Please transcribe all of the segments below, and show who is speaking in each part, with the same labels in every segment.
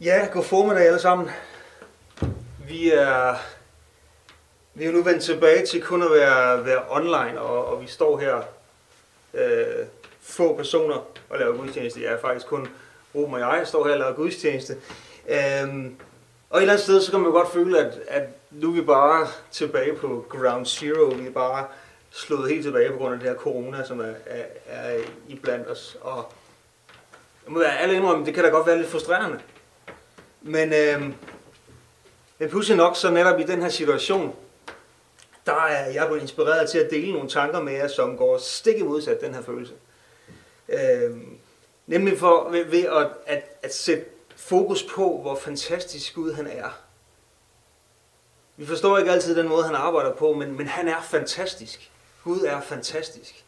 Speaker 1: Ja, god formiddag alle sammen. Vi er, vi er nu vendt tilbage til kun at være, være online, og, og vi står her øh, få personer og laver gudstjeneste. Jeg er faktisk kun Ruben og jeg står her og laver gudstjeneste. Øhm, og et eller andet sted, så kan man godt føle, at, at nu er vi bare tilbage på ground zero. Vi er bare slået helt tilbage på grund af det her corona, som er, er, er i blandt os. Og jeg må være alle indrømme, det kan da godt være lidt frustrerende. Men, øh, men pludselig nok, så netop i den her situation, der er jeg blevet inspireret til at dele nogle tanker med jer, som går stik i modsat den her følelse. Øh, nemlig for, ved, ved at, at, at sætte fokus på, hvor fantastisk Gud han er. Vi forstår ikke altid den måde, han arbejder på, men, men han er fantastisk. Gud er fantastisk.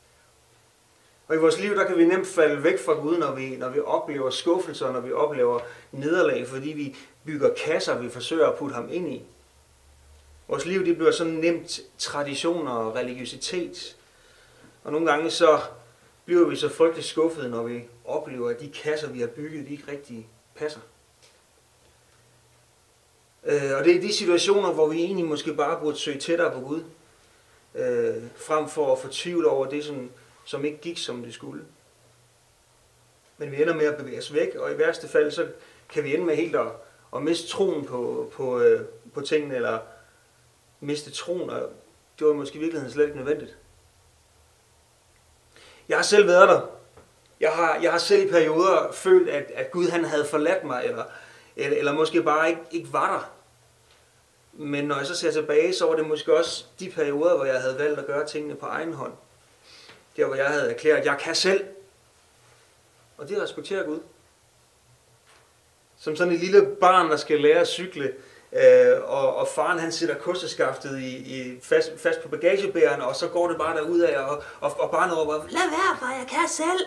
Speaker 1: Og i vores liv, der kan vi nemt falde væk fra Gud, når vi, når vi oplever skuffelser, når vi oplever nederlag, fordi vi bygger kasser, vi forsøger at putte ham ind i. Vores liv, det bliver sådan nemt traditioner og religiøsitet. Og nogle gange så bliver vi så frygteligt skuffede, når vi oplever, at de kasser, vi har bygget, de ikke rigtig passer. Øh, og det er de situationer, hvor vi egentlig måske bare burde søge tættere på Gud, øh, frem for at fortvivle over det, som, som ikke gik, som det skulle. Men vi ender med at bevæge os væk, og i værste fald, så kan vi ende med helt at, at miste troen på, på, øh, på tingene, eller miste troen, og det var måske i virkeligheden slet ikke nødvendigt. Jeg har selv været der. Jeg har, jeg har selv i perioder følt, at, at Gud han havde forladt mig, eller, eller, eller måske bare ikke, ikke var der. Men når jeg så ser tilbage, så var det måske også de perioder, hvor jeg havde valgt at gøre tingene på egen hånd. Der hvor jeg havde erklæret, at jeg kan selv. Og det respekterer Gud. Som sådan et lille barn, der skal lære at cykle, øh, og, og faren han sætter kosteskaftet i, i fast, fast på bagagebæreren, og så går det bare derud af, og, og, og barnet råber, lad være far, jeg kan selv.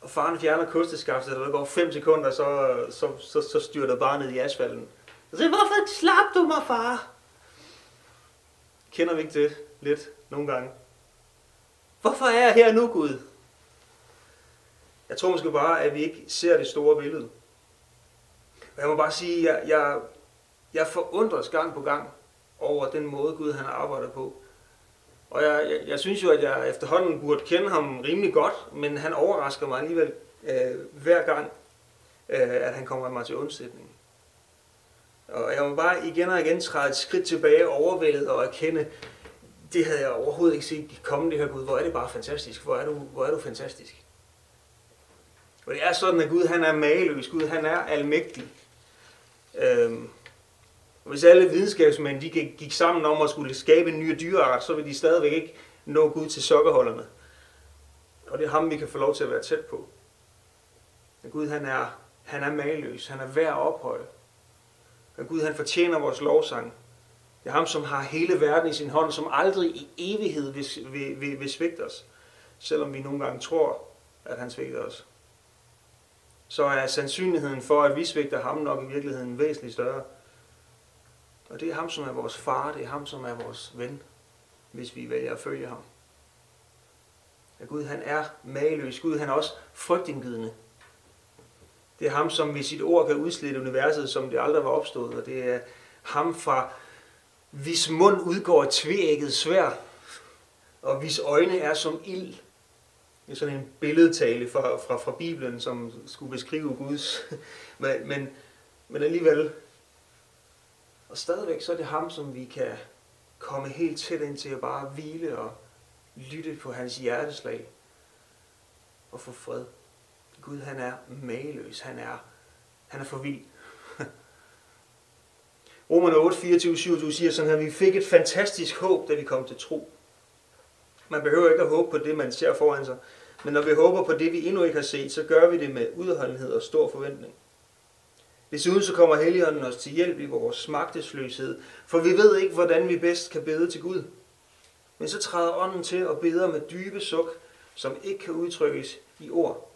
Speaker 1: Og faren fjerner kosteskaftet, og der går 5 sekunder, så, så, så, så styrter barnet i asfalten. Og så hvorfor slap du mig, far? Kender vi ikke det lidt nogle gange? Hvorfor er jeg her nu, Gud? Jeg tror måske bare, at vi ikke ser det store billede. Og jeg må bare sige, at jeg, jeg, jeg forundres gang på gang over den måde, Gud han arbejder på. Og jeg, jeg, jeg synes jo, at jeg efterhånden burde kende ham rimelig godt, men han overrasker mig alligevel øh, hver gang, øh, at han kommer mig til undsætning. Og jeg må bare igen og igen træde et skridt tilbage, overvældet og erkende, det havde jeg overhovedet ikke set komme det her Gud. Hvor er det bare fantastisk. Hvor er du, hvor er du fantastisk. Og det er sådan, at Gud han er mageløs. Gud han er almægtig. Øhm, og hvis alle videnskabsmænd de gik, gik sammen om at skulle skabe en ny dyreart, så ville de stadigvæk ikke nå Gud til sokkerholderne. Og det er ham, vi kan få lov til at være tæt på. Men Gud han er, han er mageløs. Han er værd at ophøje. Og Gud han fortjener vores lovsang. Det er ham, som har hele verden i sin hånd, som aldrig i evighed vil, vil, vil, vil svigte os. Selvom vi nogle gange tror, at han svigter os. Så er sandsynligheden for, at vi svigter ham nok i virkeligheden væsentligt større. Og det er ham, som er vores far, det er ham, som er vores ven, hvis vi vælger at følge ham. At Gud han er mageløs. Gud han er også frygtindgydende. Det er ham, som ved sit ord kan udslette universet, som det aldrig var opstået. Og det er ham fra hvis mund udgår et tvægget svær, og hvis øjne er som ild. Det er sådan en billedtale fra, fra, fra Bibelen, som skulle beskrive Guds. Men, men, men alligevel, og stadigvæk så er det ham, som vi kan komme helt tæt ind til at bare hvile og lytte på hans hjerteslag og få fred. Gud han er mageløs, han er, han er for vild. Romerne 8, 24, 27 siger sådan her, vi fik et fantastisk håb, da vi kom til tro. Man behøver ikke at håbe på det, man ser foran sig. Men når vi håber på det, vi endnu ikke har set, så gør vi det med udholdenhed og stor forventning. Desuden så kommer Helligånden os til hjælp i vores magtesløshed, for vi ved ikke, hvordan vi bedst kan bede til Gud. Men så træder ånden til og beder med dybe suk, som ikke kan udtrykkes i ord.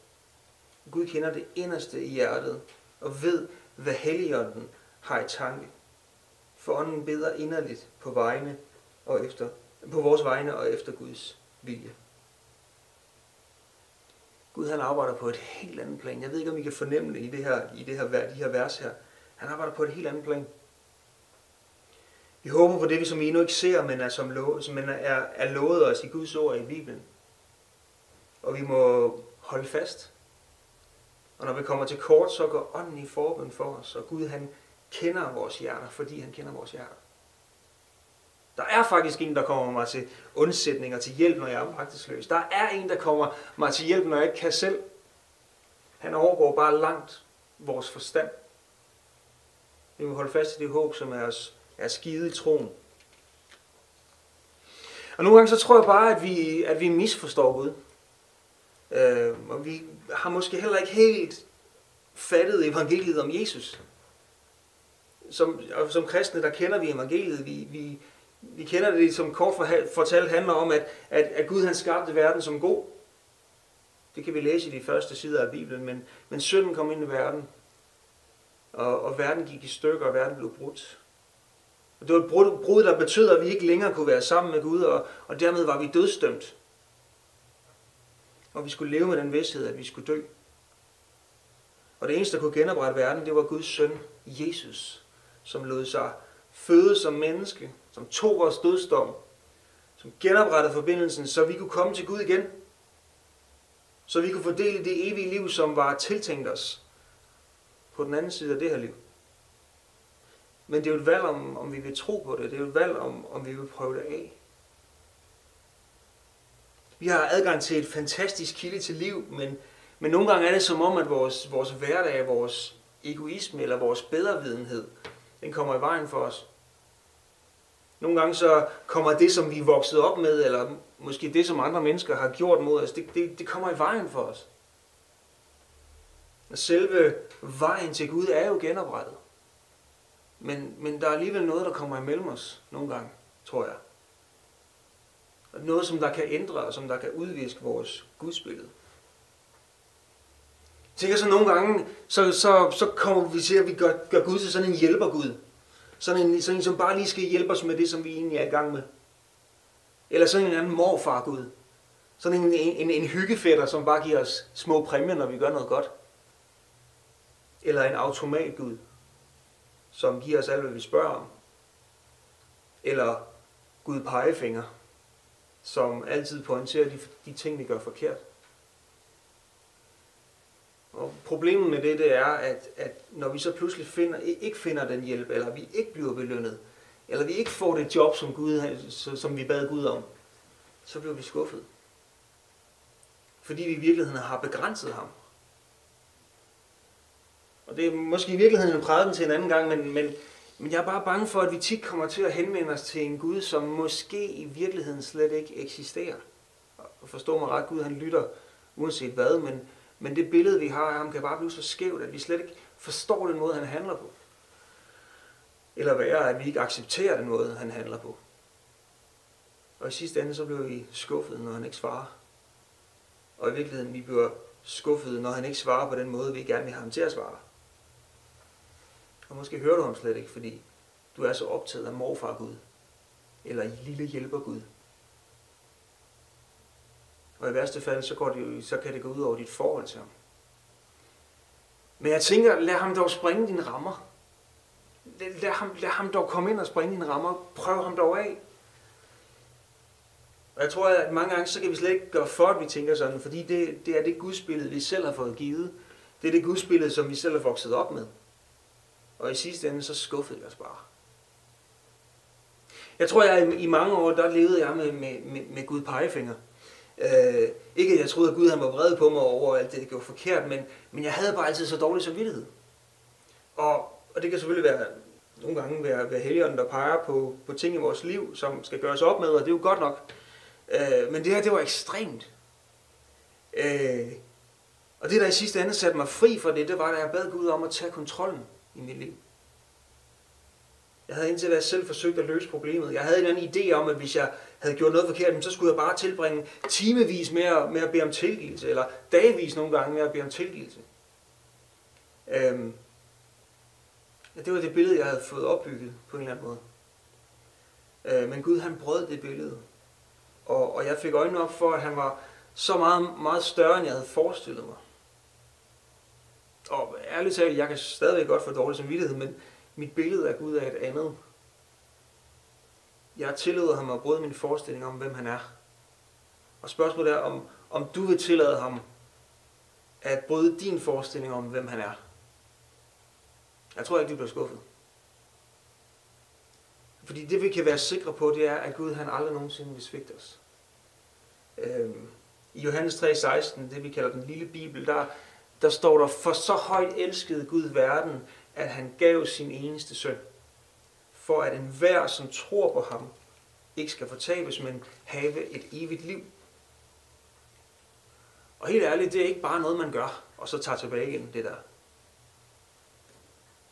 Speaker 1: Gud kender det inderste i hjertet og ved, hvad Helligånden har i tanke for ånden beder inderligt på vegne og efter, på vores vegne og efter Guds vilje. Gud han arbejder på et helt andet plan. Jeg ved ikke, om I kan fornemme det i, det her, i det her, de her vers her. Han arbejder på et helt andet plan. Vi håber på det, vi som vi endnu ikke ser, men er, som lo- som er, er lovet os i Guds ord i Bibelen. Og vi må holde fast. Og når vi kommer til kort, så går ånden i forbund for os, og Gud han kender vores hjerter, fordi han kender vores hjerter. Der er faktisk en, der kommer mig til undsætning og til hjælp, når jeg er magtesløs. Der er en, der kommer mig til hjælp, når jeg ikke kan selv. Han overgår bare langt vores forstand. Vi må holde fast i det håb, som er os er skide i troen. Og nogle gange så tror jeg bare, at vi, at vi misforstår Gud. Øh, og vi har måske heller ikke helt fattet evangeliet om Jesus. Som, og som kristne, der kender vi evangeliet. Vi, vi, vi kender det, som kort fortalt handler om, at, at, at Gud han skabte verden som god. Det kan vi læse i de første sider af Bibelen, men, men synden kom ind i verden, og, og verden gik i stykker, og verden blev brudt. Og det var et brud, brud, der betød, at vi ikke længere kunne være sammen med Gud, og, og dermed var vi dødstømt. Og vi skulle leve med den vidsthed, at vi skulle dø. Og det eneste, der kunne genoprette verden, det var Guds søn, Jesus, som lod sig føde som menneske, som tog vores dødsdom, som genoprettede forbindelsen, så vi kunne komme til Gud igen. Så vi kunne fordele det evige liv, som var tiltænkt os på den anden side af det her liv. Men det er jo et valg, om, om vi vil tro på det. Det er jo et valg, om, om vi vil prøve det af. Vi har adgang til et fantastisk kilde til liv, men, men nogle gange er det som om, at vores, vores hverdag, vores egoisme eller vores bedrevidenhed, den kommer i vejen for os. Nogle gange så kommer det, som vi er vokset op med, eller måske det, som andre mennesker har gjort mod os, det, det, det kommer i vejen for os. Og selve vejen til Gud er jo genoprettet. Men, men der er alligevel noget, der kommer imellem os nogle gange, tror jeg. Noget, som der kan ændre, og som der kan udviske vores gudsbillede. Jeg tænker så nogle gange, så, så, så kommer vi til, at vi gør, gør Gud til sådan en hjælpergud. Sådan en, sådan en, som bare lige skal hjælpe os med det, som vi egentlig er i gang med. Eller sådan en anden morfar Gud. Sådan en, en, en hyggefætter, som bare giver os små præmier, når vi gør noget godt. Eller en automat Gud, som giver os alt, hvad vi spørger om. Eller Gud pegefinger, som altid pointerer de, de ting, vi gør forkert. Og problemet med det, det er, at, at når vi så pludselig finder, ikke finder den hjælp, eller vi ikke bliver belønnet, eller vi ikke får det job, som, Gud, som vi bad Gud om, så bliver vi skuffet. Fordi vi i virkeligheden har begrænset ham. Og det er måske i virkeligheden en prædiken til en anden gang, men, men, men jeg er bare bange for, at vi tit kommer til at henvende os til en Gud, som måske i virkeligheden slet ikke eksisterer. Og forstå mig ret, Gud han lytter uanset hvad, men, men det billede, vi har af ham, kan bare blive så skævt, at vi slet ikke forstår den måde, han handler på. Eller værre, at vi ikke accepterer den måde, han handler på. Og i sidste ende, så bliver vi skuffet, når han ikke svarer. Og i virkeligheden, vi bliver skuffet, når han ikke svarer på den måde, vi gerne vil have ham til at svare. Og måske hører du ham slet ikke, fordi du er så optaget af morfar Gud, eller lille hjælper Gud. Og i værste fald, så, går det, så kan det gå ud over dit forhold til ham. Men jeg tænker, lad ham dog springe dine rammer. Lad ham, lad ham dog komme ind og springe dine rammer. Prøv ham dog af. Og jeg tror, at mange gange, så kan vi slet ikke gøre for, at vi tænker sådan, fordi det, det er det gudsbillede, vi selv har fået givet. Det er det gudsbillede, som vi selv har vokset op med. Og i sidste ende, så skuffede vi os bare. Jeg tror, jeg i mange år, der levede jeg med, med, med, med Gud pegefinger. Øh, ikke at jeg troede, at Gud han var vred på mig over alt det, jeg gjorde forkert, men, men jeg havde bare altid så dårlig samvittighed. Og, og det kan selvfølgelig være nogle gange være, være helgeren, der peger på, på ting i vores liv, som skal gøres op med, og det er jo godt nok. Øh, men det her, det var ekstremt. Øh, og det, der i sidste ende satte mig fri fra det, det var, da jeg bad Gud om at tage kontrollen i mit liv. Jeg havde indtil da selv forsøgt at løse problemet. Jeg havde en anden idé om, at hvis jeg havde gjort noget forkert, så skulle jeg bare tilbringe timevis med at, med at bede om tilgivelse, eller dagvis nogle gange med at bede om tilgivelse. Øhm, ja, det var det billede, jeg havde fået opbygget på en eller anden måde. Øh, men Gud han brød det billede. Og, og jeg fik øjnene op for, at han var, så meget, meget større, end jeg havde forestillet mig. Og ærligt talt, jeg kan stadigvæk godt få dårlig samvittighed, men mit billede af Gud er et andet. Jeg tillader ham at bryde min forestilling om, hvem han er. Og spørgsmålet er, om, om du vil tillade ham at bryde din forestilling om, hvem han er. Jeg tror ikke, du bliver skuffet. Fordi det vi kan være sikre på, det er, at Gud han aldrig nogensinde vil svigte os. Øhm, I Johannes 3,16, det vi kalder den lille bibel, der, der står der, for så højt elskede Gud verden, at han gav sin eneste søn, for at enhver, som tror på ham, ikke skal fortabes, men have et evigt liv. Og helt ærligt, det er ikke bare noget, man gør, og så tager tilbage igen, det der.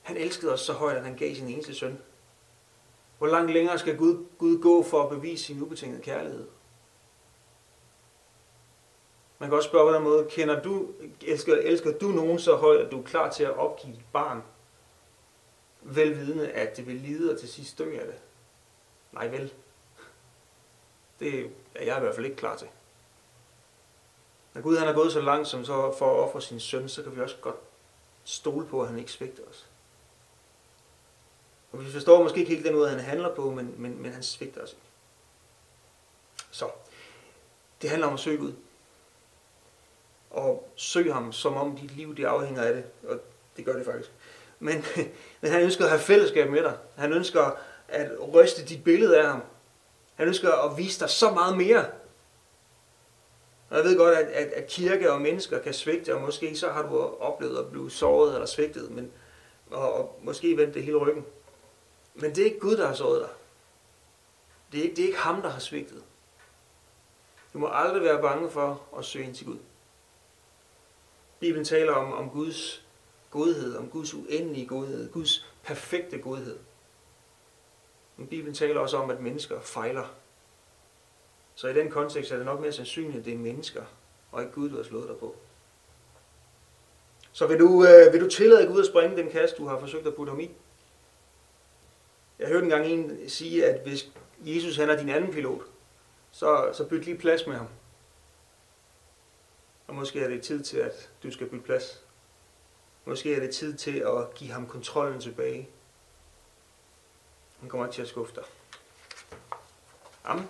Speaker 1: Han elskede os så højt, at han gav sin eneste søn. Hvor langt længere skal Gud, Gud gå for at bevise sin ubetingede kærlighed? Man kan også spørge på den måde, kender du, elsker, elsker du nogen så højt, at du er klar til at opgive dit barn? Velvidende, at det vil lide og til sidst dø af det. Nej vel. Det er jeg i hvert fald ikke klar til. Når Gud han er gået så langt som så for at ofre sin søn, så kan vi også godt stole på, at han ikke svigter os. Og vi forstår måske ikke helt den måde, han handler på, men, men, men han svigter os ikke. Så, det handler om at søge Gud. Og søg ham, som om dit liv det afhænger af det. Og det gør det faktisk. Men, men han ønsker at have fællesskab med dig. Han ønsker at ryste dit billede af ham. Han ønsker at vise dig så meget mere. Og jeg ved godt, at, at, at kirke og mennesker kan svigte, og måske så har du oplevet at blive såret eller svigtet, men, og, og måske vendt det hele ryggen. Men det er ikke Gud, der har såret dig. Det er, ikke, det er ikke ham, der har svigtet. Du må aldrig være bange for at søge ind til Gud. Bibelen taler om, om Guds godhed, om Guds uendelige godhed, Guds perfekte godhed. Men Bibelen taler også om, at mennesker fejler. Så i den kontekst er det nok mere sandsynligt, at det er mennesker, og ikke Gud, du har slået dig på. Så vil du, øh, vil du tillade Gud at springe den kast, du har forsøgt at putte ham i? Jeg hørte engang en sige, at hvis Jesus han er din anden pilot, så, så byt lige plads med ham. Og måske er det tid til, at du skal bytte plads. Måske er det tid til at give ham kontrollen tilbage. Han kommer ikke til at skuffe dig. Amen.